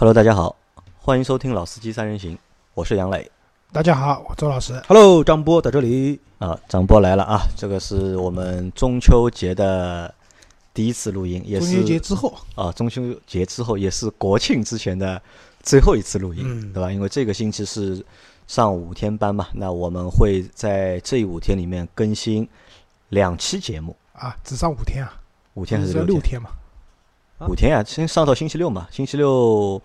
Hello，大家好，欢迎收听《老司机三人行》，我是杨磊。大家好，我周老师。Hello，张波在这里。啊，张波来了啊！这个是我们中秋节的第一次录音，也是中秋节之后，啊，中秋节之后也是国庆之前的最后一次录音，嗯对吧？因为这个星期是上五天班嘛，那我们会在这五天里面更新两期节目，啊，只上五天啊，五天还是六天？六天嘛？五天呀、先上到星期六嘛，星期六、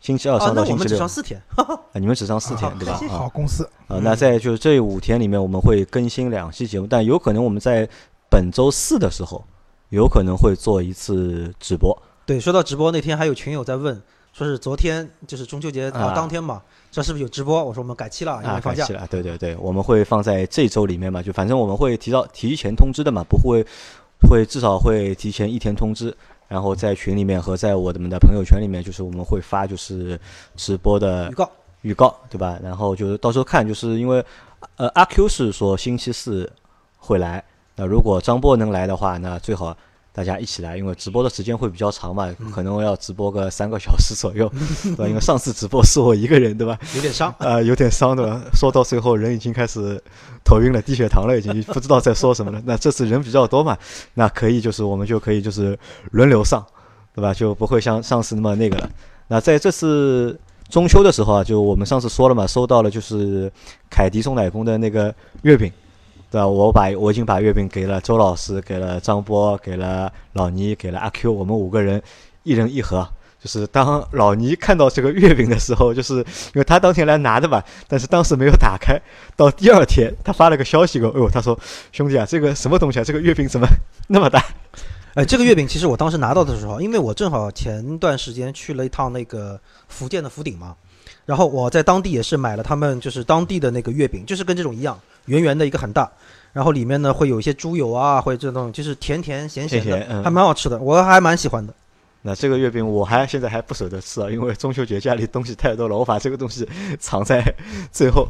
星期二啊，上那我们只到星期六，上四天。啊，你们只上四天啊对吧？啊好公司，啊，那在就是这五天里面，我们会更新两期节目，但有可能我们在本周四的时候，有可能会做一次直播。对，说到直播那天，还有群友在问，说是昨天就是中秋节啊啊当天嘛，这是不是有直播？我说我们改期了，因啊，为放假改期。了，对对对，我们会放在这周里面嘛，就反正我们会提到提前通知的嘛，不会会至少会提前一天通知，然后在群里面和在我们的朋友圈里面，就是我们会发就是直播的预告，预告，对吧？然后就是到时候看，就是因为呃阿 Q 是说星期四会来，那如果张波能来的话，那最好大家一起来，因为直播的时间会比较长嘛，可能要直播个三个小时左右，对吧？因为上次直播是我一个人，对吧？有点伤。呃，有点伤的，说到最后人已经开始头晕了，低血糖了，已经不知道在说什么了。那这次人比较多嘛，那可以就是我们就可以就是轮流上，对吧？就不会像上次那么那个了。那在这次中秋的时候啊，就我们上次说了嘛，收到了就是凯迪送奶工的那个月饼，对吧？我把我已经把月饼给了周老师，给了张波，给了老倪，给了阿 Q，我们五个人一人一盒。就是当老倪看到这个月饼的时候，就是因为他当天来拿的吧，但是当时没有打开。到第二天，他发了个消息给我，他说：“兄弟啊，这个什么东西啊？这个月饼怎么那么大哎，这个月饼其实我当时拿到的时候，因为我正好前段时间去了一趟那个福建的福鼎嘛，然后我在当地也是买了他们就是当地的那个月饼，就是跟这种一样，圆圆的一个很大，然后里面呢会有一些猪油啊，或者这种就是甜甜咸咸的，甜甜嗯还蛮好吃的，我还蛮喜欢的。？”那这个月饼我还现在还不舍得吃啊，因为中秋节家里东西太多了，我把这个东西藏在最后。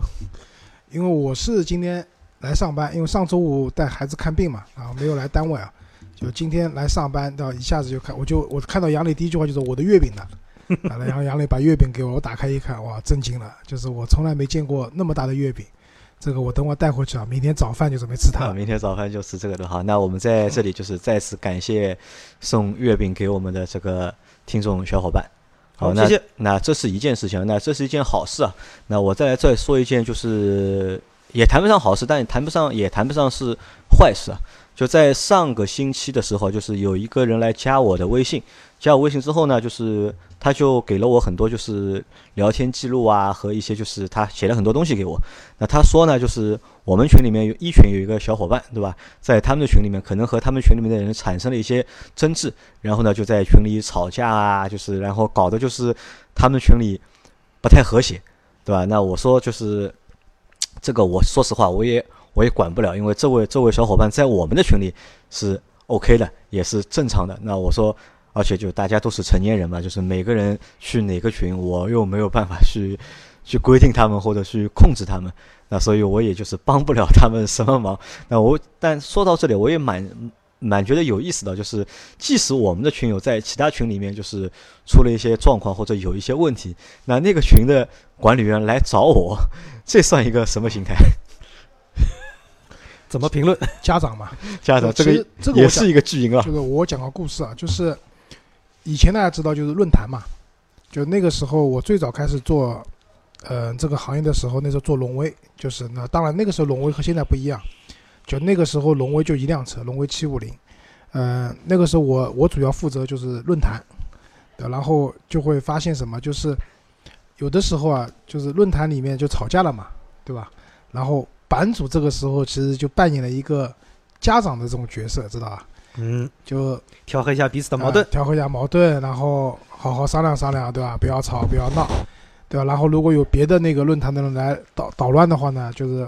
因为我是今天来上班，因为上周五带孩子看病嘛，然后没有来单位啊，就今天来上班，到一下子就看，我就我看到杨磊第一句话就是我的月饼呢，啊，然后杨磊把月饼给我，我打开一看，哇，震惊了，就是我从来没见过那么大的月饼，这个我等我带回去啊，明天早饭就准备吃它。明天早饭就吃这个的好，那我们在这里就是再次感谢送月饼给我们的这个听众小伙伴。好，那谢谢。那这是一件事情，那这是一件好事啊。那我再来再说一件，就是也谈不上好事，但也谈不上也谈不上是坏事啊。就在上个星期的时候，就是有一个人来加我的微信，加我微信之后呢，就是他就给了我很多就是聊天记录啊和一些就是他写了很多东西给我。那他说呢，就是我们群里面有一群有一个小伙伴，对吧？在他们的群里面，可能和他们群里面的人产生了一些争执，然后呢就在群里吵架啊，就是然后搞得就是他们群里不太和谐，对吧？那我说就是这个，我说实话，我也我也管不了，因为这位这位小伙伴在我们的群里是 OK 的，也是正常的。那我说，而且就大家都是成年人嘛，就是每个人去哪个群，我又没有办法去去规定他们或者去控制他们，那所以我也就是帮不了他们什么忙。那我但说到这里，我也蛮蛮觉得有意思的，就是即使我们的群友在其他群里面就是出了一些状况或者有一些问题，那那个群的管理员来找我，这算一个什么心态？怎么评论？家长嘛，家长这个这个也是一个巨婴啊这。个我讲个故事啊，就是以前大家知道就是论坛嘛，就那个时候我最早开始做，呃，这个行业的时候，那时候做龙威，就是那当然那个时候龙威和现在不一样，就那个时候龙威就一辆车，龙威七五零，呃，那个时候我我主要负责就是论坛，然后就会发现什么，就是有的时候啊，就是论坛里面就吵架了嘛，对吧？然后版主这个时候其实就扮演了一个家长的这种角色，知道吧？嗯，就调和一下彼此的矛盾呃。调和一下矛盾，然后好好商量商量，对吧？不要吵，不要闹，对吧？然后如果有别的那个论坛的人来捣捣乱的话呢，就是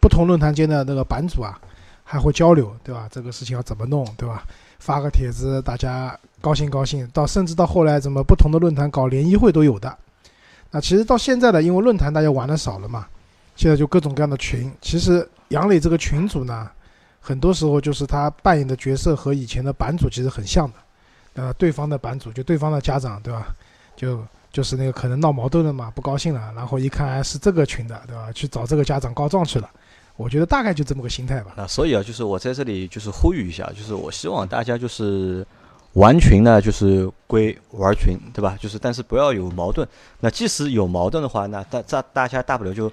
不同论坛间的那个版主啊，还会交流，对吧？这个事情要怎么弄，对吧？发个帖子，大家高兴高兴，到甚至到后来，怎么不同的论坛搞联谊会都有的。那其实到现在呢，因为论坛大家玩的少了嘛，现在就各种各样的群。其实杨磊这个群主呢，很多时候就是他扮演的角色和以前的版主其实很像的。呃，对方的版主就对方的家长，对吧？就就是那个可能闹矛盾了嘛，不高兴了，然后一看是这个群的，对吧？去找这个家长告状去了。我觉得大概就这么个心态吧。那所以啊，就是我在这里就是呼吁一下，就是我希望大家就是玩群呢，就是归玩群，对吧？就是但是不要有矛盾。那即使有矛盾的话，那大大大家大不了就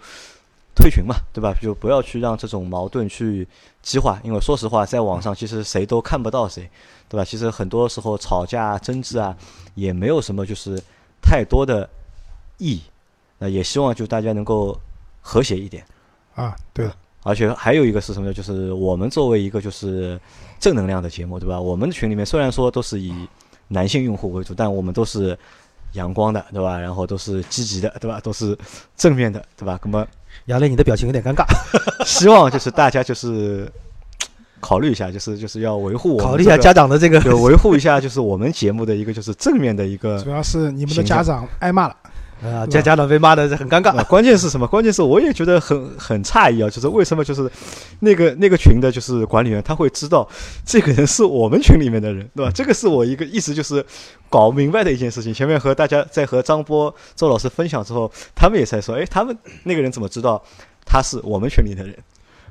退群嘛，对吧？就不要去让这种矛盾去激化，因为说实话，在网上其实谁都看不到谁，对吧？其实很多时候吵架争执啊，也没有什么就是太多的意义。那也希望就大家能够和谐一点。啊，对的。而且还有一个是什么呢？就是我们作为一个就是正能量的节目，对吧？我们的群里面虽然说都是以男性用户为主，但我们都是阳光的，对吧？然后都是积极的，对吧？都是正面的，对吧？那么杨磊，你的表情有点尴尬。希望就是大家就是考虑一下，就是就是要维护我们考虑一下家长的这个，就维护一下就是我们节目的一个就是正面的一个。主要是你们的家长挨骂了。啊，家家长被骂的很尴尬。关键是什么？关键是我也觉得很很诧异啊，就是为什么就是那个那个群的，就是管理员他会知道这个人是我们群里面的人，对吧？这个是我一个一直就是搞不明白的一件事情。前面和大家在和张波周老师分享之后，他们也在说，哎，他们那个人怎么知道他是我们群里的人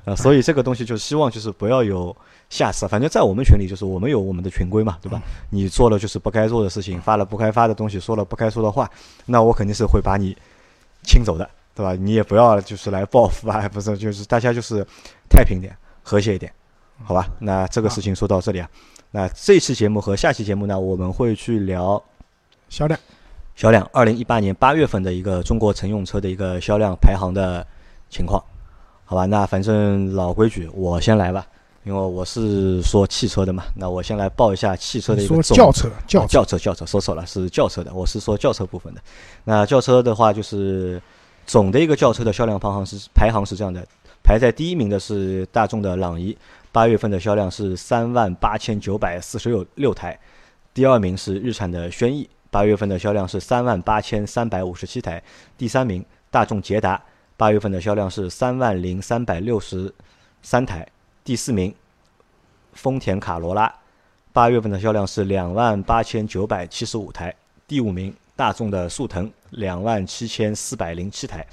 啊？所以这个东西就希望就是不要有。下次，反正在我们群里，就是我们有我们的群规嘛，对吧？你做了就是不该做的事情，发了不该发的东西，说了不该说的话，那我肯定是会把你清走的，对吧？你也不要就是来报复啊，不是，就是大家就是太平点，和谐一点，好吧？那这个事情说到这里啊，那这期节目和下期节目呢，我们会去聊销量，销量，二零一八年八月份的一个中国乘用车的一个销量排行的情况，好吧？那反正老规矩，我先来吧。因为我是说汽车的嘛，那我先来报一下汽车的一个说轿车，轿轿车，轿车，说错了，是轿车的。我是说轿车部分的。那轿车的话，就是总的一个轿车的销量排行是排行是这样的：排在第一名的是大众的朗逸，八月份的销量是三万八千九百四十六六台；第二名是日产的轩逸，八月份的销量是三万八千三百五十七台；第三名大众捷达，八月份的销量是三万零三百六十三台。第四名，丰田卡罗拉，八月份的销量是两万八千九百七十五台。第五名，大众的速腾，两万七千四百零七台。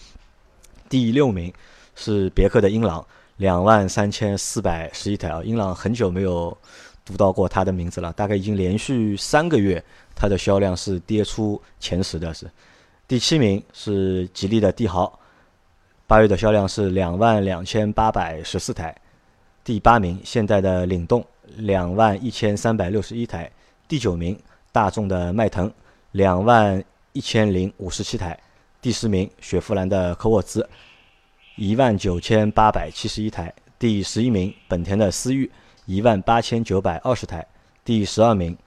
第六名是别克的英朗，两万三千四百十一台啊。英朗很久没有读到过它的名字了，大概已经连续三个月它的销量是跌出前十的。是第七名是吉利的帝豪，八月的销量是两万两千八百十四台。第八名，现代的领动两万一千三百六十一台；第九名，大众的迈腾两万一千零五十七台；第十名，雪佛兰的科沃兹一万九千八百七十一台；第十一名，本田的思域一万八千九百二十台；第十二名，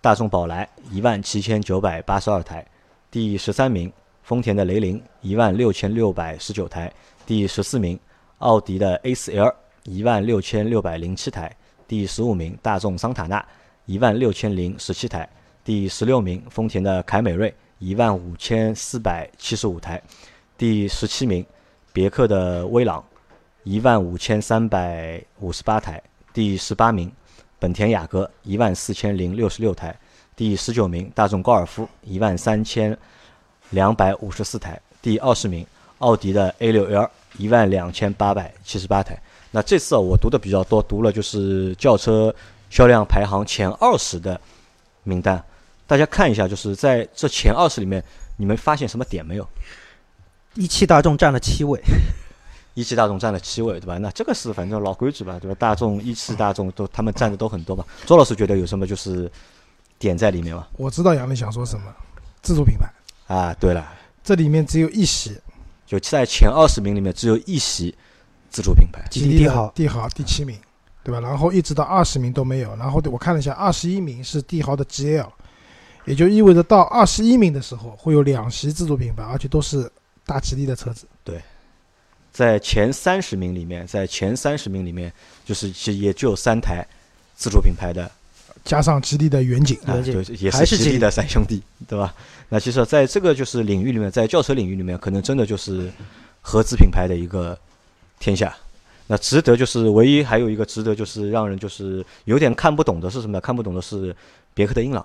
大众宝来一万七千九百八十二台；第十三名，丰田的雷凌一万六千六百十九台；第十四名，奥迪的 A4L。一万六千六百零七台，第十五名大众桑塔纳一万六千零十七台，第十六名丰田的凯美瑞一万五千四百七十五台，第十七名别克的威朗一万五千三百五十八台，第十八名本田雅阁一万四千零六十六台，第十九名大众高尔夫一万三千两百五十四台，第二十名奥迪的 A 六 L 一万两千八百七十八台。那这次啊，我读的比较多，读了就是轿车销量排行前二十的名单，大家看一下，就是在这前二十里面，你们发现什么点没有？一汽大众占了七位，一汽大众占了七位，对吧？那这个是反正老规矩吧，对吧？大众、一汽大众都他们占的都很多嘛。周老师觉得有什么就是点在里面吗？我知道杨磊想说什么，自主品牌啊，对了，这里面只有一席，就在前二十名里面只有一席。自主品牌，吉利帝豪，帝豪第七名，对吧？然后一直到二十名都没有。然后我看了一下，二十一名是帝豪的 GL，也就意味着到二十一名的时候会有两席自主品牌，而且都是大吉利的车子。对，在前三十名里面，在前三十名里面，就是其实也就三台自主品牌的，加上吉利的远景，啊，对，也是吉利的三兄弟，对吧？那其实在这个就是领域里面，在轿车领域里面，可能真的就是合资品牌的一个。天下，那值得就是唯一还有一个值得就是让人就是有点看不懂的是什么？看不懂的是别克的英朗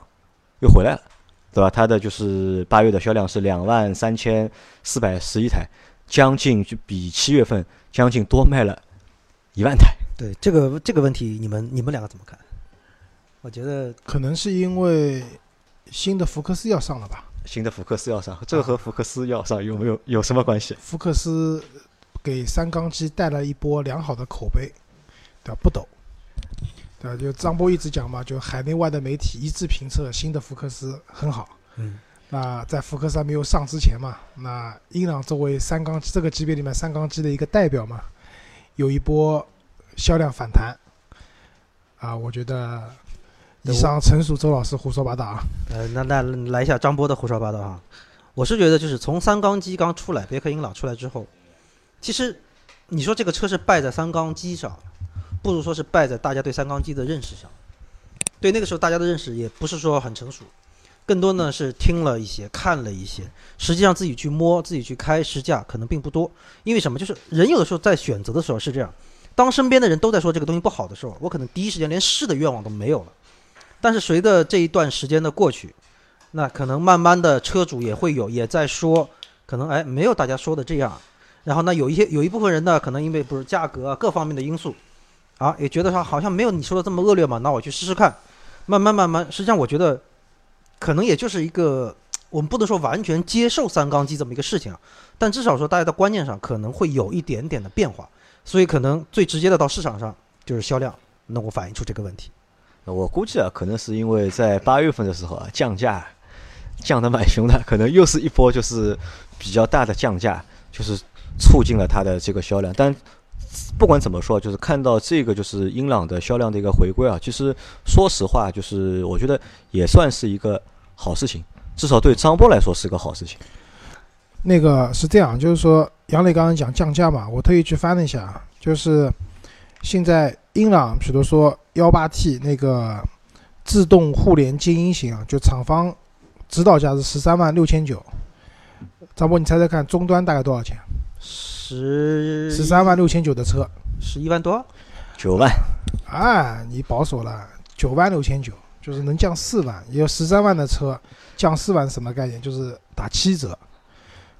又回来了，对吧？它的就是八月的销量是两万三千四百十一台，将近就比七月份将近多卖了一万台。对这个这个问题，你们你们两个怎么看？我觉得可能是因为新的福克斯要上了吧？新的福克斯要上，这个和福克斯要上有没有有什么关系？福克斯给三缸机带来一波良好的口碑，对吧？不抖，对吧？就张波一直讲嘛，就海内外的媒体一致评测新的福克斯很好。嗯，那在福克斯还没有上之前嘛，那英朗作为三缸这个级别里面三缸机的一个代表嘛，有一波销量反弹。啊，我觉得以上纯属周老师胡说八道啊。呃，那那来一下张波的胡说八道啊！我是觉得，就是从三缸机刚出来，别克英朗出来之后，其实你说这个车是败在三缸机上，不如说是败在大家对三缸机的认识上。对那个时候大家的认识也不是说很成熟，更多呢是听了一些、看了一些，实际上自己去摸、自己去开试驾可能并不多。因为什么？就是人有的时候在选择的时候是这样，当身边的人都在说这个东西不好的时候，我可能第一时间连试的愿望都没有了。但是随着这一段时间的过去，那可能慢慢的车主也会有也在说，可能哎没有大家说的这样。然后呢，有一些有一部分人呢，可能因为不是价格啊各方面的因素，啊也觉得说好像没有你说的这么恶劣嘛，那我去试试看。慢慢慢慢，实际上我觉得，可能也就是一个我们不能说完全接受三缸机这么一个事情啊，但至少说大家的观念上可能会有一点点的变化。所以可能最直接的到市场上就是销量能够反映出这个问题。我估计啊，可能是因为在八月份的时候啊，降价降得蛮凶的，可能又是一波就是比较大的降价，就是促进了它的这个销量。但不管怎么说，就是看到这个就是英朗的销量的一个回归啊，其实说实话，就是我觉得也算是一个好事情，至少对张波来说是个好事情。那个是这样，就是说杨磊刚刚讲降价嘛，我特意去翻了一下，就是现在英朗，比如说幺八 T 那个自动互联精英型啊，就厂方指导价是十三万六千九。张波，你猜猜看，终端大概多少钱？十十三万六千九的车，十一万多，九万，啊，你保守了，九万六千九，就是能降四万，也有十三万的车降四万，什么概念？就是打七折。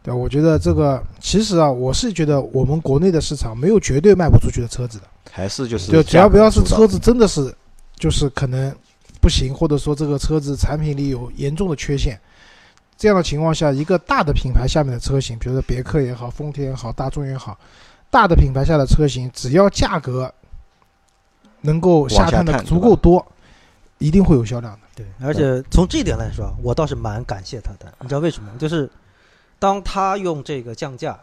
对，我觉得这个其实啊，我是觉得我们国内的市场没有绝对卖不出去的车子的，还是就是就只要不要是车子真的是就是可能不行，或者说这个车子产品力有严重的缺陷，这样的情况下，一个大的品牌下面的车型，比如说别克也好，丰田也好，大众也好，大的品牌下的车型，只要价格能够下探的足够多，一定会有销量的。对，而且从这一点来说，我倒是蛮感谢他的。你知道为什么？就是当他用这个降价，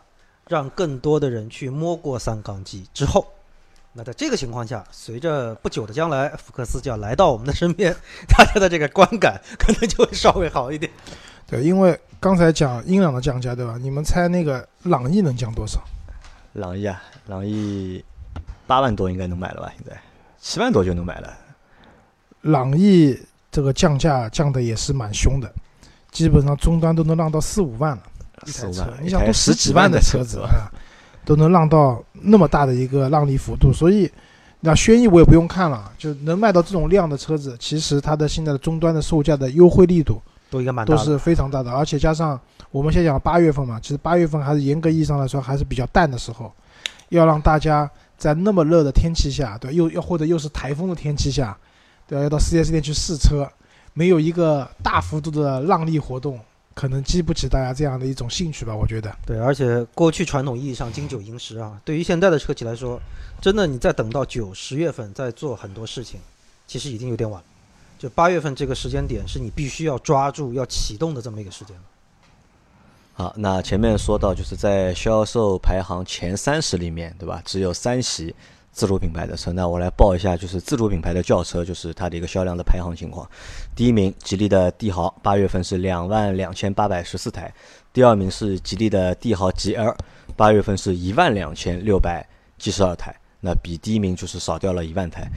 让更多的人去摸过三缸机之后，那在这个情况下，随着不久的将来，福克斯就要来到我们的身边，大家的这个观感可能就会稍微好一点。对，因为刚才讲英朗的降价，对吧？你们猜那个朗逸能降多少？朗逸啊，朗逸八万多应该能买了吧？现在七万多就能买了。朗逸这个降价降的也是蛮凶的，基本上终端都能让到四五万了。一台车四五万，，你想都十几万的车子啊，都能让到那么大的一个让利幅度，所以那轩逸我也不用看了，就能卖到这种量的车子，其实它的现在的终端的售价的优惠力度都应该蛮大的。都是非常大的，而且加上我们现在讲八月份嘛，其实八月份还是严格意义上来说还是比较淡的时候，要让大家在那么热的天气下，对，又要或者又是台风的天气下，对，要到 4S 店去试车，没有一个大幅度的让利活动，可能激不起大家这样的一种兴趣吧，我觉得。对，而且过去传统意义上金九银十啊，对于现在的车企来说，真的你再等到九十月份再做很多事情，其实已经有点晚了。就八月份这个时间点是你必须要抓住、要启动的这么一个时间。好，那前面说到就是在销售排行前三十里面，对吧？只有三席自主品牌的车。那我来报一下，就是自主品牌的轿车，就是它的一个销量的排行情况。第一名，吉利的帝豪，八月份是两万两千八百十四台；第二名是吉利的帝豪 GL，八月份是一万两千六百七十二台，那比第一名就是少掉了一万台。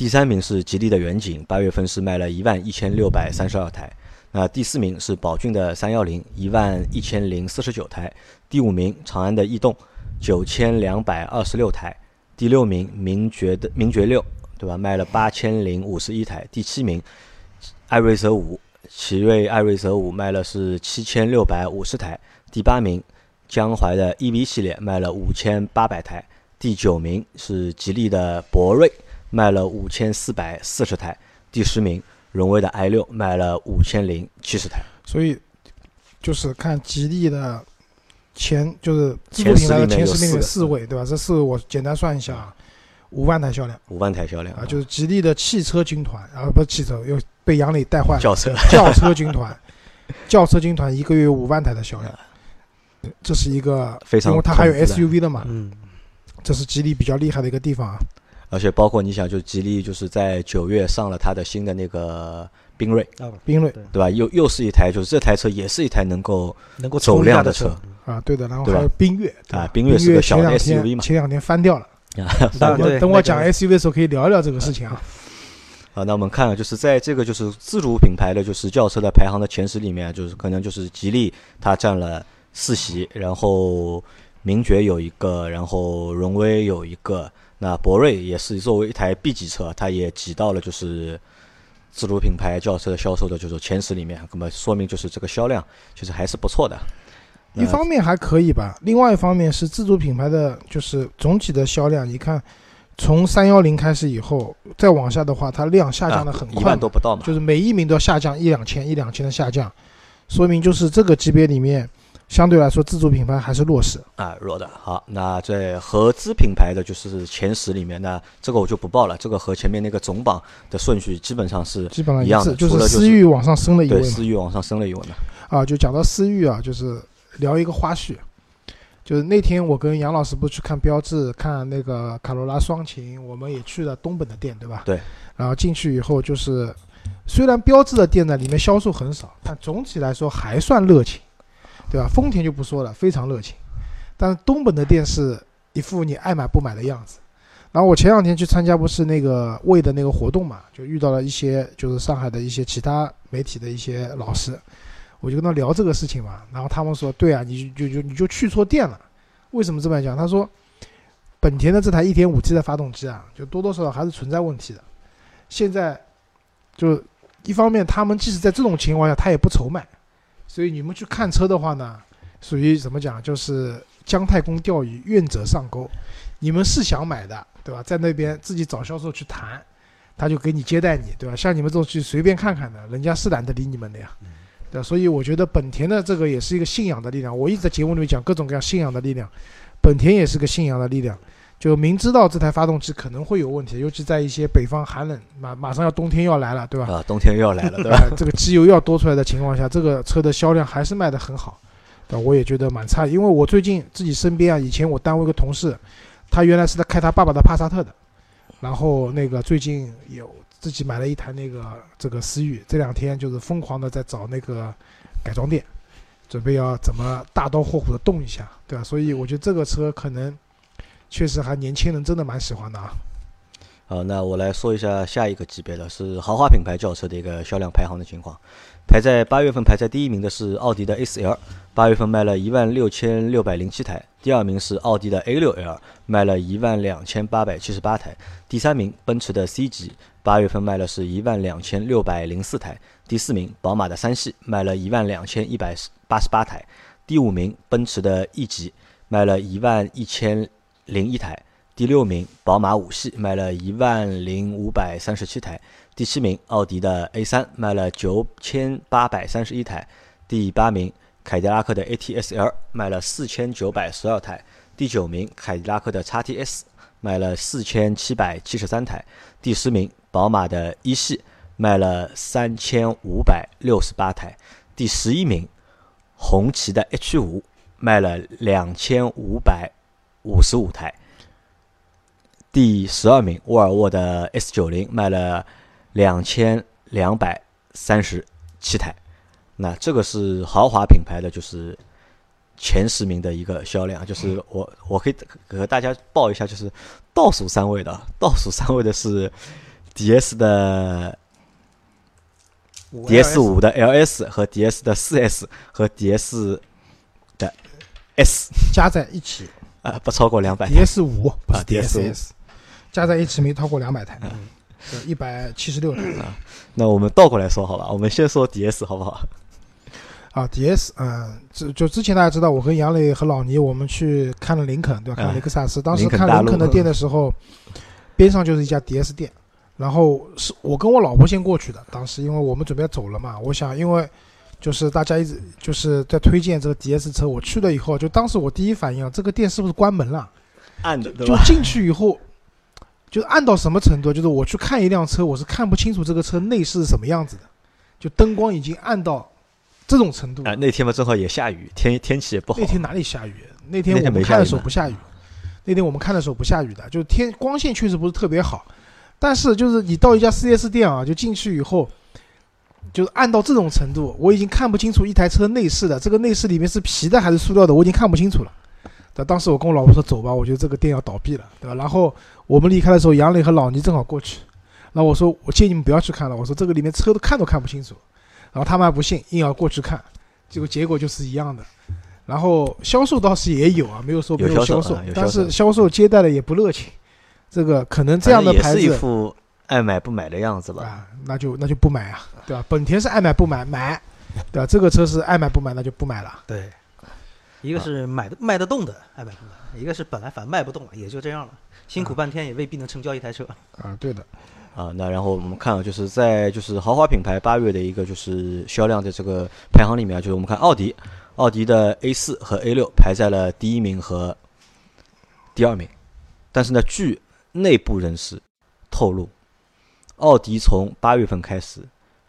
第三名是吉利的远景，八月份是卖了一万一千六百三十二台。那第四名是宝骏的三幺零，一万一千零四十九台；第五名长安的逸动，九千两百二十六台；第六名名爵的名爵六，对吧？卖了八千零五十一台；第七名艾瑞泽五，奇瑞艾瑞泽五卖了是七千六百五十台，第八名江淮的 EV 系列卖了五千八百台，第九名是吉利的博瑞卖了五千四百四十台，第十名荣威的 i 六卖了五千零七十台。所以就是看吉利的前就是自主品牌的前十名有四位，对吧？这四位我简单算一下啊，五万台销量，五万台销量啊，就是吉利的汽车军团啊，不是汽车，又被杨磊带坏了。轿车，轿车军团，轿车军团一个月有五万台的销量，这是一个非常，因为它还有 SUV 的嘛，嗯，这是吉利比较厉害的一个地方啊。而且包括你想，就吉利就是在九月上了它的新的那个。缤瑞，缤瑞，对吧？又又是一台，就是这台车也是一台能够能够走量的车啊，对的。然后还有缤越啊，缤越是个小 SUV 嘛。前两天翻掉了 啊，等我讲 SUV 的时候可以聊一聊这个事情啊。啊，那我们看，就是在这个就是自主品牌的就是轿车的排行的前十里面，就是可能就是吉利它占了四席，然后名爵有一个，然后荣威有一个，那博瑞也是作为一台 B 级车，它也挤到了就是。自主品牌轿车的销售的就是前十里面，那么说明就是这个销量其实还是不错的。一方面还可以吧，另外一方面是自主品牌的就是总体的销量，你看从三幺零开始以后，再往下的话，它量下降的很快，一万都不到嘛，就是每一名都要下降一两千一两千的下降，说明就是这个级别里面。相对来说，自主品牌还是弱势啊，弱的。好，那在合资品牌的就是前十里面，呢这个我就不报了。这个和前面那个总榜的顺序基本上是基本上一样的，就是思域往上升了一位，思域往上升了一位呢。啊，就讲到思域啊，就是聊一个花絮，就是那天我跟杨老师不去看标致，看那个卡罗拉双擎，我们也去了东本的店，对吧？对。然后进去以后，就是虽然标致的店呢里面销售很少，但总体来说还算热情。对吧？丰田就不说了，非常热情。但是东本的店是一副你爱买不买的样子。然后我前两天去参加不是那个魏的那个活动嘛，就遇到了一些就是上海的一些其他媒体的一些老师，我就跟他聊这个事情嘛。然后他们说：“对啊，你就就你就去错店了。为什么这么讲？他说，本田的这台 1.5T 的发动机啊，就多多少少还是存在问题的。现在就一方面，他们即使在这种情况下，他也不愁卖。”所以你们去看车的话呢，属于怎么讲？就是姜太公钓鱼，愿者上钩。你们是想买的，对吧？在那边自己找销售去谈，他就给你接待你，对吧？像你们这种去随便看看的，人家是懒得理你们的呀。对，所以我觉得本田的这个也是一个信仰的力量。我一直在节目里面讲各种各样信仰的力量，本田也是个信仰的力量。就明知道这台发动机可能会有问题，尤其在一些北方寒冷，马马上要冬天要来了，对吧？啊，冬天又要来了，对吧？这个机油要多出来的情况下，这个车的销量还是卖得很好，对我也觉得蛮差。因为我最近自己身边啊，以前我单位一个同事，他原来是在开他爸爸的帕萨特的，然后那个最近有自己买了一台那个这个思域，这两天就是疯狂的在找那个改装店，准备要怎么大刀阔斧的动一下，对吧？所以我觉得这个车可能。确实，还年轻人真的蛮喜欢的啊。好，那我来说一下下一个级别的是豪华品牌轿车的一个销量排行的情况。排在八月份排在第一名的是奥迪的 A4L，八月份卖了一万六千六百零七台。第二名是奥迪的 A6L，卖了一万两千八百七十八台。第三名奔驰的 C 级，八月份卖了是一万两千六百零四台。第四名宝马的三系，卖了一万两千一百八十八台。第五名奔驰的 E 级，卖了一万一千。零一台，第六名宝马五系卖了一万零五百三十七台，第七名奥迪的 A 三卖了九千八百三十一台，第八名凯迪拉克的 ATS-L 卖了四千九百十二台，第九名凯迪拉克的 XT-S 卖了四千七百七十三台，第十名宝马的一系卖了三千五百六十八台，第十一名红旗的 H 五卖了两千五百。五十五台，第十二名沃尔沃的 S 九零卖了两千两百三十七台，那这个是豪华品牌的，就是前十名的一个销量，就是我我可以和大家报一下，就是倒数三位的，倒数三位的是 DS 的 DS 五的 LS 和 DS 的四 S 和 DS 的 S 加在一起。啊，不超过两百。DS 五不是 DSS，加在一起没超过两百台。一百七十六台那我们倒过来说好吧，我们先说 DS 好不好？啊，DS，嗯，这就之前大家知道，我跟杨磊和老倪我们去看了林肯，对吧？看哎雷克萨斯，当时看林肯的店的时候，边上就是一家 DS 店，然后是我跟我老婆先过去的，当时因为我们准备走了嘛，我想因为就是大家一直就是在推荐这个 DS 车，我去了以后，就当时我第一反应啊，这个店是不是关门了？暗的？就进去以后，就暗到什么程度？就是我去看一辆车，我是看不清楚这个车内饰是什么样子的，就灯光已经暗到这种程度了。啊，那天嘛正好也下雨，天天气也不好那。天哪里下雨？那天我们看的时候不下雨。那天我们看的时候不下雨的，就是天光线确实不是特别好，但是就是你到一家 4S 店啊，就进去以后，就是暗到这种程度，我已经看不清楚一台车内饰的，这个内饰里面是皮的还是塑料的，我已经看不清楚了。但当时我跟我老婆说走吧，我觉得这个店要倒闭了，对吧？然后我们离开的时候，杨磊和老倪正好过去，然后我说我建议你们不要去看了，我说这个里面车都看都看不清楚，然后他们还不信，硬要过去看，结果结果就是一样的。然后销售倒是也有啊，没有说没有销销售啊有销售但是销售接待的也不热情，这个可能这样的牌子也是一子副爱买不买的样子吧。啊，那就那就不买啊，对吧？本田是爱买不买，买，对吧？这个车是爱买不买，那就不买了。对，一个是买的卖得动的爱买不买，一个是本来反正卖不动了，也就这样了，辛苦半天也未必能成交一台车。啊，对的，啊，那然后我们看啊，就是在就是豪华品牌八月的一个就是销量的这个排行里面啊，就是我们看奥迪，奥迪的 A 四和 A 六排在了第一名和第二名，但是呢，据内部人士透露，奥迪从八月份开始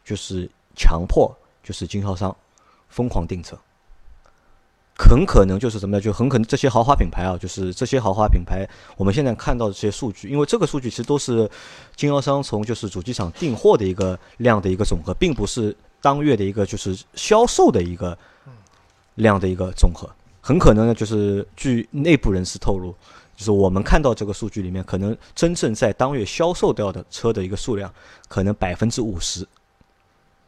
就是强迫就是经销商疯狂订车。很可能就是什么呢？就很可能这些豪华品牌啊，就是这些豪华品牌，我们现在看到的这些数据，因为这个数据其实都是经销商从就是主机厂订货的一个量的一个总和，并不是当月的一个就是销售的一个量的一个总和。很可能呢，就是据内部人士透露，就是我们看到这个数据里面，可能真正在当月销售掉的车的一个数量，可能百分之五十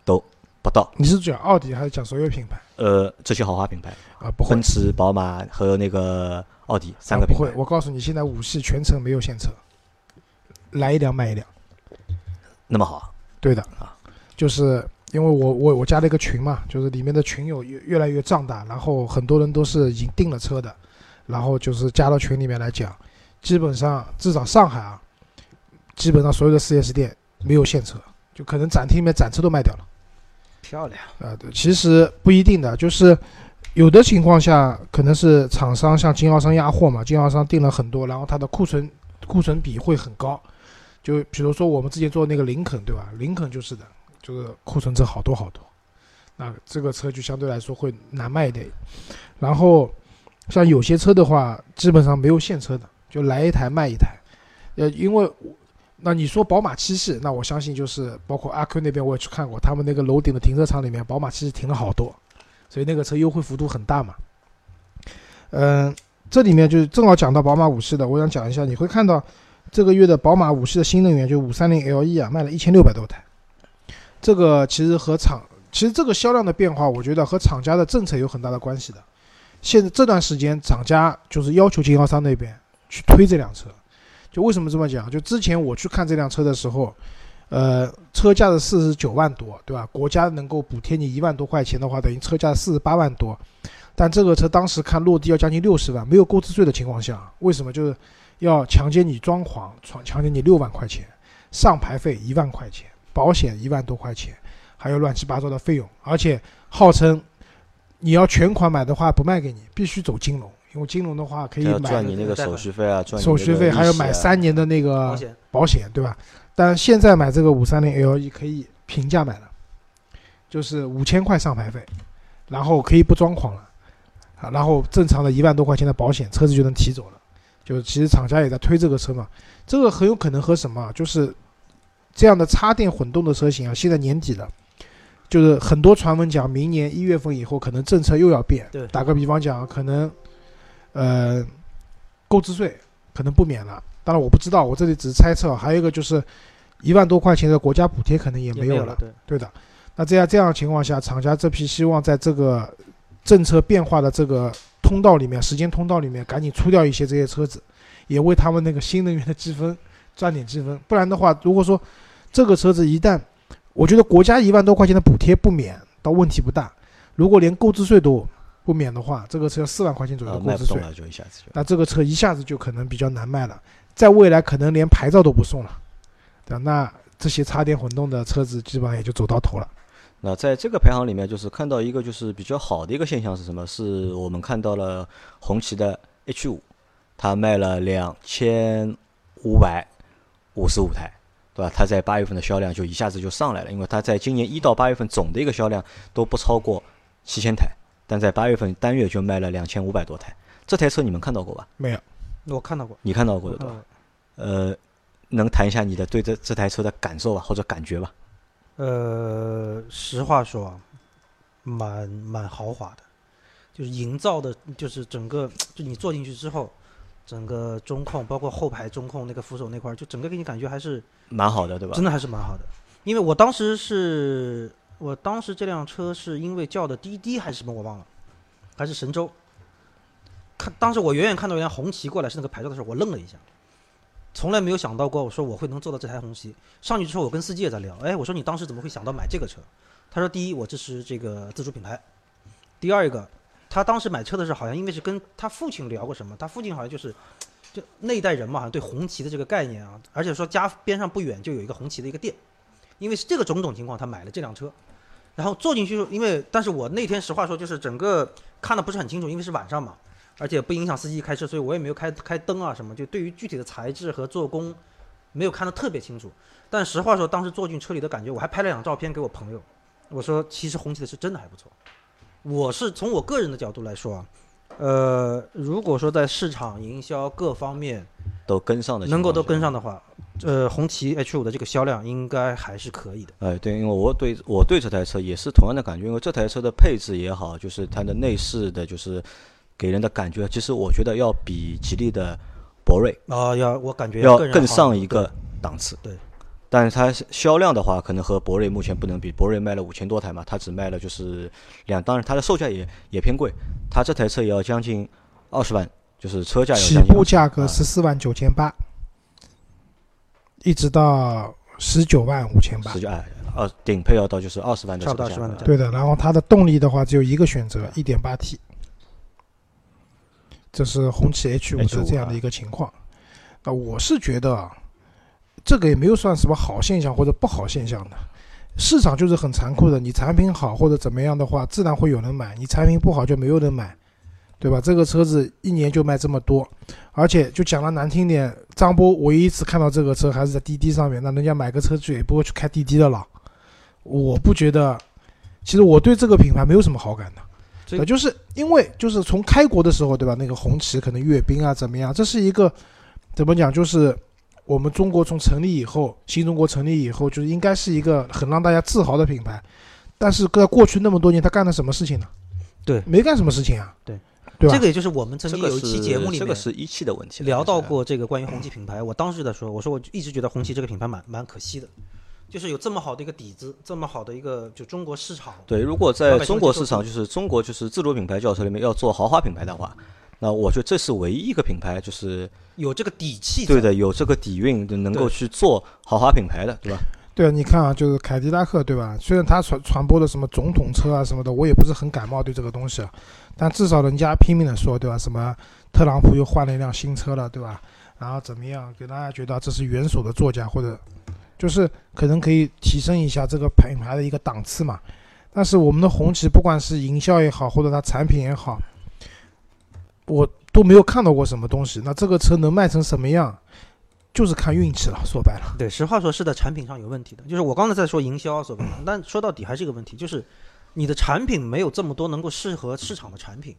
都不到。你是讲奥迪还是讲所有品牌呃，这些豪华品牌，啊？不会奔，驰、宝马和那个奥迪三个品牌啊不会。，我告诉你，现在五系全程没有现车，来一辆卖一辆。那么好，对的啊，就是因为我我我加了一个群嘛，就是里面的群友越越来越壮大，然后很多人都是已经订了车的，然后就是加到群里面来讲，基本上至少上海啊，基本上所有的 4S 店没有现车，就可能展厅里面展车都卖掉了。漂亮，啊，对，其实不一定的，就是有的情况下可能是厂商向经销商压货嘛，经销商订了很多，然后它的库存库存比会很高。就比如说我们之前做那个林肯，对吧？林肯就是的，就是库存车好多好多，那这个车就相对来说会难卖一点。然后像有些车的话，基本上没有现车的，就来一台卖一台。呃，因为那你说宝马七系，那我相信就是包括阿 Q 那边我也去看过，他们那个楼顶的停车场里面，宝马七系停了好多，所以那个车优惠幅度很大嘛。嗯、这里面就是正好讲到宝马五系的，我想讲一下，你会看到这个月的宝马五系的新能源就五三零 LE 啊，卖了一千六百多台。这个其实和厂，其实这个销量的变化，我觉得和厂家的政策有很大的关系的。现在这段时间，厂家就是要求经销商那边去推这辆车。就为什么这么讲？就之前我去看这辆车的时候，呃，车价是四十九万多，对吧？国家能够补贴你一万多块钱的话，等于车价四十八万多。但这个车当时看落地要将近六十万，没有购置税的情况下，为什么就是要强奸你装潢，强强奸你六万块钱，上牌费一万块钱，保险一万多块钱，还有乱七八糟的费用，而且号称你要全款买的话不卖给你，必须走金融，因为金融的话可以买赚你那个手续费啊，赚你手续费，还要买三年的那个保险。保险，对吧？但现在买这个五三零 LE 可以平价买了，就是五千块上牌费，然后可以不装潢了，啊，然后正常的一万多块钱的保险，车子就能提走了。就其实厂家也在推这个车嘛，这个很有可能和什么啊，就是这样的插电混动的车型啊，现在年底了，就是很多传闻讲明年一月份以后可能政策又要变。对打个比方讲，可能呃购置税可能不免了，当然我不知道，我这里只是猜测。还有一个就是一万多块钱的国家补贴可能也也没有了。对，对的，那这样这样的情况下，厂家这批希望在这个政策变化的这个通道里面，时间通道里面赶紧出掉一些这些车子，也为他们那个新能源的积分赚点积分。不然的话，如果说这个车子一旦，我觉得国家一万多块钱的补贴不免，倒问题不大。如果连购置税都不免的话，这个车要四万块钱左右呃，的购置税，卖不动了就一下子就。那这个车一下子就可能比较难卖了。在未来可能连牌照都不送了，对吧？那这些插电混动的车子基本上也就走到头了。那在这个排行里面，就是看到一个就是比较好的一个现象是什么？是我们看到了红旗的 H 五，它卖了两千五百五十五台，对吧？它在八月份的销量就一下子就上来了，因为它在今年一到八月份总的一个销量都不超过七千台，但在八月份单月就卖了两千五百多台。这台车你们看到过吧？没有，我看到过，你看到过的对吧？嗯呃，能谈一下你的对这这台车的感受吧，或者感觉吧？呃，实话说啊，蛮蛮豪华的，就是营造的，就是整个，就你坐进去之后，整个中控，包括后排中控那个扶手那块儿，就整个给你感觉还是蛮好的，对吧真？的还是蛮好的。因为我当时是，我当时这辆车是因为叫的滴滴还是什么我忘了，还是神州。看，当时我远远看到一辆红旗过来是那个牌照的时候，我愣了一下，从来没有想到过，我说我会能坐到这台红旗。上去之后，我跟司机也在聊，哎，我说你当时怎么会想到买这个车？他说，第一，我支持这个自主品牌；第二一个，他当时买车的时候，好像因为是跟他父亲聊过什么，他父亲好像就是。就那一代人嘛，好像对红旗的这个概念啊，而且说家边上不远就有一个红旗的一个店，因为是这个种种情况，他买了这辆车，然后坐进去，因为但是我那天实话说，就是整个看的不是很清楚，因为是晚上嘛，而且不影响司机开车，所以我也没有开开灯啊什么，就对于具体的材质和做工没有看得特别清楚。但实话说，当时坐进车里的感觉，我还拍了两张照片给我朋友，我说其实红旗的是真的还不错。我是从我个人的角度来说啊，呃，如果说在市场营销各方面都跟上的，能够都跟上。的话，呃，红旗 H 五的这个销量应该还是可以的。哎，对，因为我对我对这台车也是同样的感觉，因为这台车的配置也好，就是它的内饰的，就是给人的感觉，其实我觉得要比吉利的博瑞啊、要我感觉要更上一个档次。对，但是它销量的话，可能和博瑞目前不能比，博瑞卖了五千多台嘛，它只卖了就是两，当然它的售价也也偏贵，它这台车也要将近二十万，就是车价要起将近20步价格啊。十四万九千八，一直到十九万五千八。十。九哎，二顶配要到就是二十万的差不多这个价20万的格。对的，然后它的动力的话只有一个选择，一点八 T，这是红旗 H 五 H5 的这样的一个情况。那我是觉得啊，这个也没有算什么好现象或者不好现象的，市场就是很残酷的，你产品好或者怎么样的话，自然会有人买；你产品不好就没有人买，对吧？这个车子一年就卖这么多，而且就讲的难听点，张波唯一一次看到这个车还是在滴滴上面，那人家买个车去也不会去开滴滴的了。我不觉得，其实我对这个品牌没有什么好感的。就是因为就是从开国的时候，对吧？那个红旗可能阅兵啊怎么样，这是一个怎么讲？就是我们中国从成立以后，新中国成立以后，就是应该是一个很让大家自豪的品牌。但是在过去那么多年，他干了什么事情呢？对没干什么事情啊。对，对吧？这个也就是我们曾经有一期节目里面这个是一汽的问题，聊到过这个关于红旗品牌，我当时就在说，我说我一直觉得红旗这个品牌蛮蛮可惜的，就是有这么好的一个底子，这么好的一个就中国市场，对，如果在中国市场，就是中国就是自主品牌轿车里面要做豪华品牌的话，那我觉得这是唯一一个品牌，就是有这个底气。对，的，有这个底蕴，能够去做豪华品牌的，对吧？对啊，你看啊，就是凯迪拉克，对吧？虽然他传传播的什么总统车啊什么的，我也不是很感冒对这个东西啊，但至少人家拼命的说，对吧？什么特朗普又换了一辆新车了，对吧？然后怎么样，给大家觉得这是元首的座驾，或者就是可能可以提升一下这个品牌的一个档次嘛。但是我们的红旗，不管是营销也好，或者它产品也好，我都没有看到过什么东西。那这个车能卖成什么样，就是看运气了。说白了。对，实话说是在产品上有问题的。就是我刚才在说营销啊所谓的，但说到底还是一个问题，就是你的产品没有这么多能够适合市场的产品。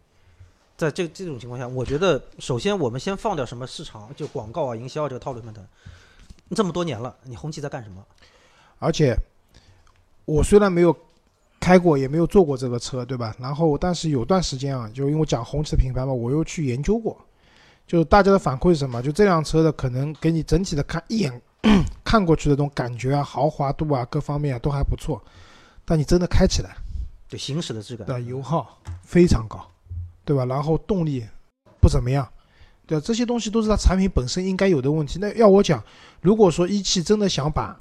在这这种情况下，我觉得首先我们先放掉什么市场就广告啊、营销啊这个套路上谈。这么多年了，你红旗在干什么？而且我虽然没有开过，也没有坐过这个车，对吧？然后，但是有段时间啊，就因为讲红旗的品牌嘛，我又去研究过，就大家的反馈是什么？就这辆车的可能给你整体的看一眼 看过去的这种感觉啊、豪华度啊各方面啊都还不错，但你真的开起来对行驶的质感。对油耗非常高，对吧？然后动力不怎么样，对？这些东西都是它产品本身应该有的问题。那要我讲，如果说一汽真的想把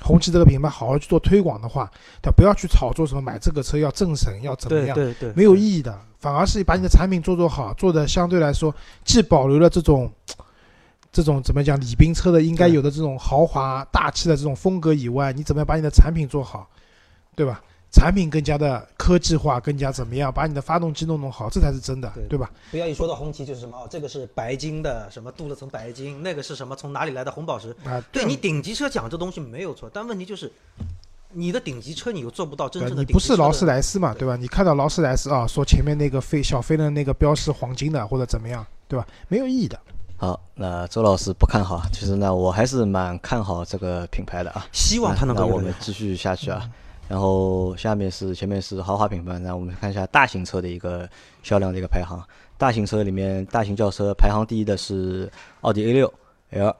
红旗这个品牌好好去做推广的话，他不要去炒作什么买这个车要政审要怎么样，对对对，没有意义的，反而是把你的产品做做好，做的相对来说既保留了这种 这种怎么讲礼宾车的应该有的这种豪华大气的这种风格以外，你怎么样把你的产品做好，对吧？产品更加的科技化，更加怎么样，把你的发动机弄弄好，这才是真的，对对吧？不要一说到红旗就是什么哦，这个是白金的，什么镀了层白金，那个是什么从哪里来的红宝石？啊，对你顶级车讲这东西没有错，但问题就是你的顶级车你又做不到真正的你不是劳斯莱莱斯嘛，对对吧？你看到劳斯莱斯啊，说前面那个飞小飞的那个标是黄金的，或者怎么样，对吧？没有意义的。好，那周老师不看好，其实呢，我还是蛮看好这个品牌的啊。希望它能那我们继续下去啊。然后下面是前面是豪华品牌，那我们看一下大型车的一个销量的一个排行。大型车里面，大型轿车排行第一的是奥迪 A 六 L，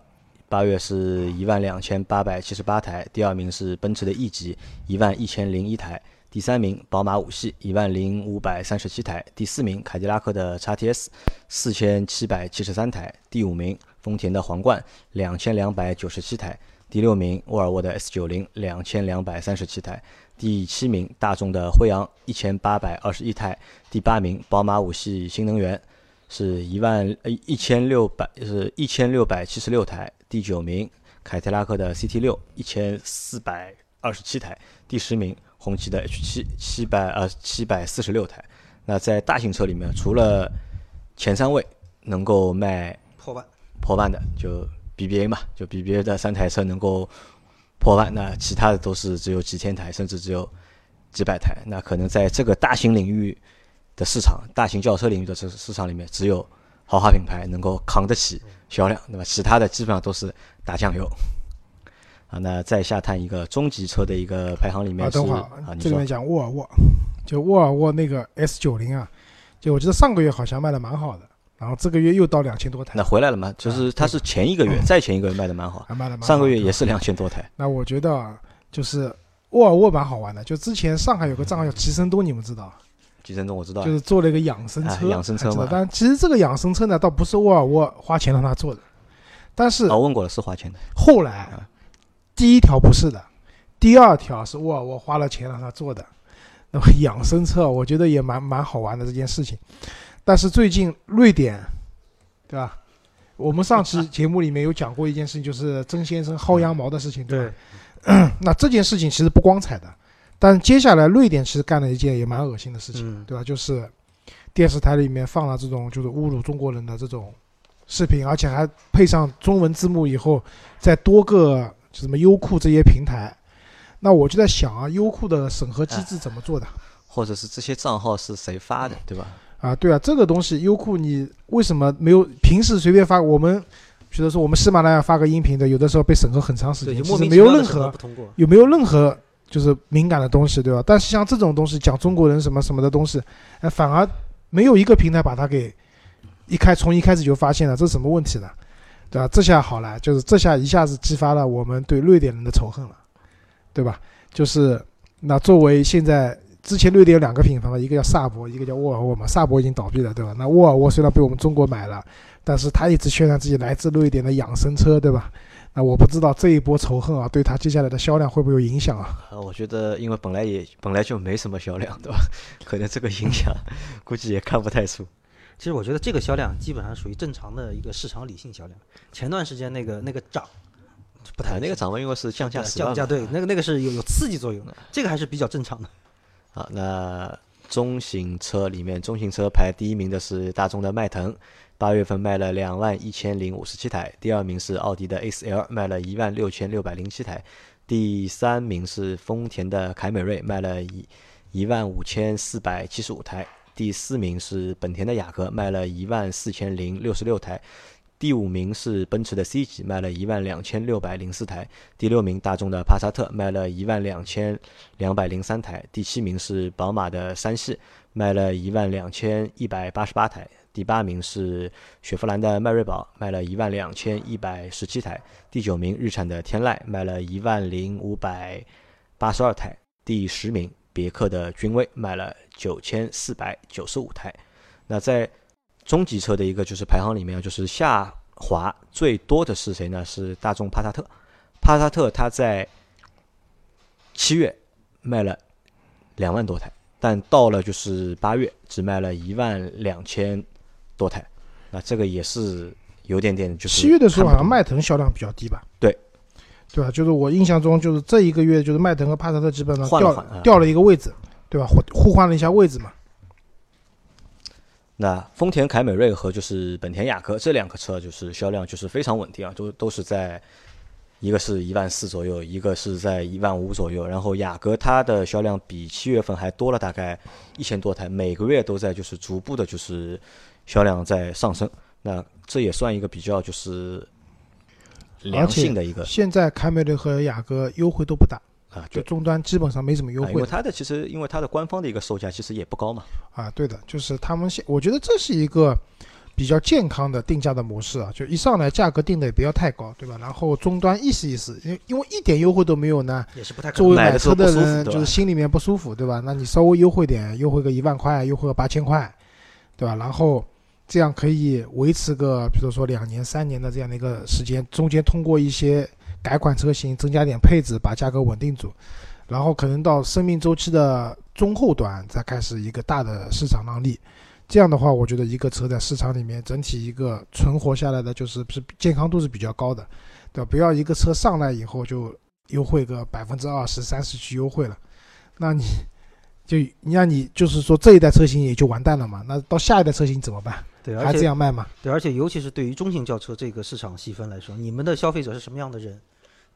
八月是一万两千八百七十八台，第二名是奔驰的 E 级，一万一千零一台，第三名宝马五系一万零五百三十七台，第四名凯迪拉克的 XTS 四千七百七十三台，第五名丰田的皇冠两千两百九十七台。第六名沃尔沃的 S 九零两千两百三十七台，第七名大众的辉昂一千八百二十一台，第八名宝马五系新能源是一万呃一千六百是一千六百七十六台，第九名凯迪拉克的 CT 六一千四百二十七台，第十名红旗的 H 七七百呃七百四十六台。那在大型车里面，除了前三位能够卖破万。破万的就 BBA 嘛，就 BBA 的三台车能够破万，那其他的都是只有几千台，甚至只有几百台。那可能在这个大型领域的市场，大型轿车领域的市市场里面，只有豪华品牌能够扛得起销量，那么其他的基本上都是打酱油。啊，那再下探一个中级车的一个排行里面啊，是等会儿啊，这里面讲沃尔沃，就沃尔沃那个 S 九零啊，就我记得上个月好像卖的蛮好的，然后这个月又到两千多台那，回来了吗？就是它是前一个月、再前一个月卖的蛮好，还卖的蛮好。上个月也是两千多台。那我觉得啊，就是沃尔沃蛮好玩的，就之前上海有个账号叫吉森东，你们知道？吉森东我知道就，是做了一个养生哎车，养生车嘛但其实这个养生车呢，倒不是沃尔沃花钱让他做的，但是啊，我问过了，是花钱的。后来啊第一条不是的，第二条是沃尔沃花了钱让他做的。那么养生车，我觉得也蛮蛮好玩的这件事情。但是最近瑞典，对吧？我们上期节目里面有讲过一件事情，就是曾先生薅羊毛的事情，对吧？那这件事情其实不光彩的，但接下来瑞典其实干了一件也蛮恶心的事情，嗯对吧？就是电视台里面放了这种就是侮辱中国人的这种视频，而且还配上中文字幕以后，在多个就什么优酷这些平台，那我就在想啊，优酷的审核机制怎么做的？或者是这些账号是谁发的，对吧？啊，对啊，这个东西优酷你为什么没有平时随便发？我们比如说我们喜马拉雅发个音频的，有的时候被审核很长时，间，其实没有任何。有没有任何就是敏感的东西，对吧？但是像这种东西讲中国人什么什么的东西，哎，反而没有一个平台把它给一开从一开始就发现了，这是什么问题呢？对吧？这下好了，就是这下一下子激发了我们对瑞典人的仇恨了，对吧？就是那作为现在之前瑞典有两个品牌嘛，一个叫萨博，一个叫沃尔沃嘛。萨博已经倒闭了，对吧？那沃尔沃虽然被我们中国买了，但是他一直宣传自己来自瑞典的养生车，对吧？那我不知道这一波仇恨啊，对他接下来的销量会不会有影响啊？呃，我觉得因为本来也本来就没什么销量，对吧？可能这个影响 估计也看不太出。其实我觉得这个销量基本上属于正常的一个市场理性销量。前段时间那个那个涨不太啊，那个涨嘛，因为是降价降价，对，那个那个是有有刺激作用的，这个还是比较正常的。啊，那中型车里面，中型车排第一名的是大众的迈腾，八月份卖了两万一千零五十七台，第二名是奥迪的 A4L，卖了一万六千六百零七台，第三名是丰田的凯美瑞，卖了一一万五千四百七十五台，第四名是本田的雅阁，卖了一万四千零六十六台。第五名是奔驰的 C 级，卖了一万两千六百零四台；第六名大众的帕萨特，卖了一万两千两百零三台；第七名是宝马的三系，卖了一万两千一百八十八台；第八名是雪佛兰的迈锐宝，卖了一万两千一百十七台；第九名日产的天籁，卖了一万零五百八十二台；第十名别克的君威，卖了九千四百九十五台。那在中级车的一个就是排行里面，就是下滑最多的是谁呢？是大众帕萨特。帕萨特它在七月卖了两万多台，但到了就是八月只卖了一万两千多台，那这个也是有点点就是。七月的时候好像迈腾销量比较低吧？对，对吧？就是我印象中，就是这一个月，就是迈腾和帕萨特基本上掉了掉了一个位置，对吧？互互换了一下位置嘛。那丰田凯美瑞和就是本田雅阁这两个车就是销量就是非常稳定啊，都都是在。一个是一万四左右，一个是在一万五左右。然后雅阁它的销量比七月份还多了大概一千多台，每个月都在就是逐步的，就是销量在上升。那这也算一个比较就是良性的一个。现在凯美瑞和雅阁优惠都不大啊，就终端基本上没什么优惠。因为它的其实因为它的官方的一个售价其实也不高嘛。啊，对的，就是他们现我觉得这是一个。比较健康的定价的模式啊，就一上来价格定的也不要太高，对吧？然后终端意思意思，因因为一点优惠都没有呢，也是不太作为买车的人就是心里面不舒服，对吧？那你稍微优惠点，优惠个一万块，优惠个八千块，对吧？然后这样可以维持个，比如说两年、三年的这样的一个时间，中间通过一些改款车型增加点配置，把价格稳定住，然后可能到生命周期的中后端再开始一个大的市场让利。这样的话，我觉得一个车在市场里面整体一个存活下来的就是是健康度是比较高的，对吧？不要一个车上来以后就优惠个百分之二十、三十去优惠了，那你就那你就是说这一代车型也就完蛋了嘛？那到下一代车型怎么办？对，还这样卖吗？对，而且尤其是对于中型轿车这个市场细分来说，你们的消费者是什么样的人？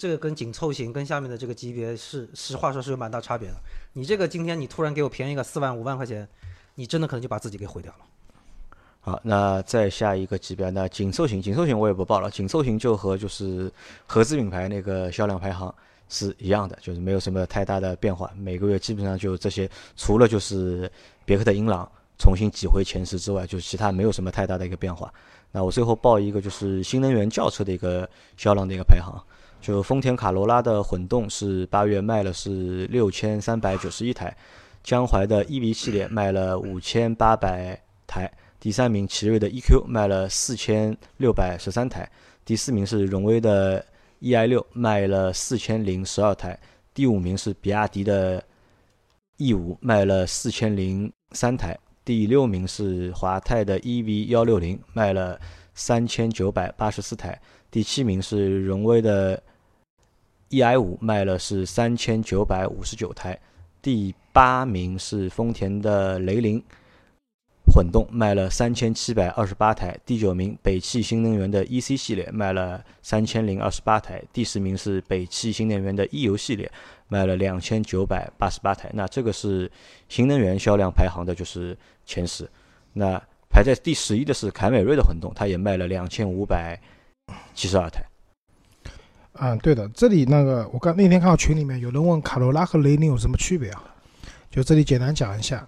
这个跟紧凑型跟下面的这个级别是实话说是有蛮大差别的。你这个今天你突然给我便宜个四万五万块钱。你真的可能就把自己给毁掉了。好，那再下一个级别，那紧凑型，紧凑型我也不报了。紧凑型就和就是合资品牌那个销量排行是一样的，就是没有什么太大的变化。每个月基本上就这些，除了就是别克的英朗重新挤回前十之外，就其他没有什么太大的一个变化。那我最后报一个就是新能源轿车的一个销量的一个排行，就丰田卡罗拉的混动是八月卖了是六千三百九十一台。江淮的 EV 系列卖了五千八百台，第三名奇瑞的 EQ 卖了四千六百十三台，第四名是荣威的 EI 六卖了四千零十二台，第五名是比亚迪的 E 五卖了四千零三台，第六名是华泰的 EV 幺六零卖了三千九百八十四台，第七名是荣威的 EI 五卖了是三千九百五十九台。第八名是丰田的雷凌混动，卖了三千七百二十八台。第九名北汽新能源的 EC 系列卖了三千零二十八台。第十名是北汽新能源的 E 油系列，卖了两千九百八十八台。那这个是新能源销量排行的，就是前十。那排在第十一的是凯美瑞的混动，它也卖了两千五百七十二台。嗯，对的，这里那个我刚那天看到群里面有人问卡罗拉和雷凌有什么区别啊？就这里简单讲一下，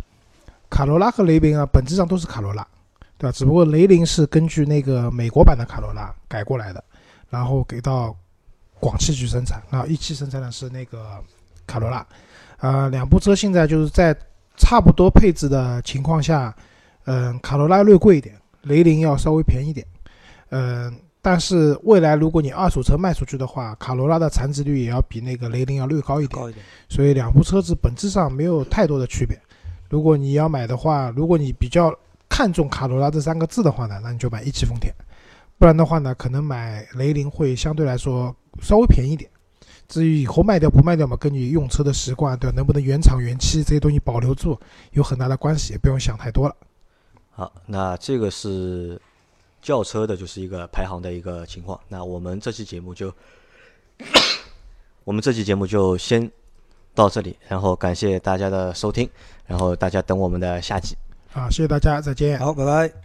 卡罗拉和雷凌啊，本质上都是卡罗拉，对吧？只不过雷凌是根据那个美国版的卡罗拉改过来的，然后给到广汽去生产，那一汽生产的是那个卡罗拉。呃，两部车现在就是在差不多配置的情况下，嗯，卡罗拉略贵一点，雷凌要稍微便宜点，嗯。但是未来如果你二手车卖出去的话，卡罗拉的残值率也要比那个雷凌要略高一点。高一点。所以两部车子本质上没有太多的区别。如果你要买的话，如果你比较看重卡罗拉这三个字的话呢，那你就买一汽丰田。不然的话呢，可能买雷凌会相对来说稍微便宜一点。至于以后卖掉不卖掉嘛，跟你用车的习惯对能不能原厂原漆这些东西保留住有很大的关系，也不用想太多了。好，那这个是。轿车的就是一个排行的一个情况。那我们这期节目就，我们这期节目就先到这里，然后感谢大家的收听，然后大家等我们的下集。好，谢谢大家，再见。好，拜拜。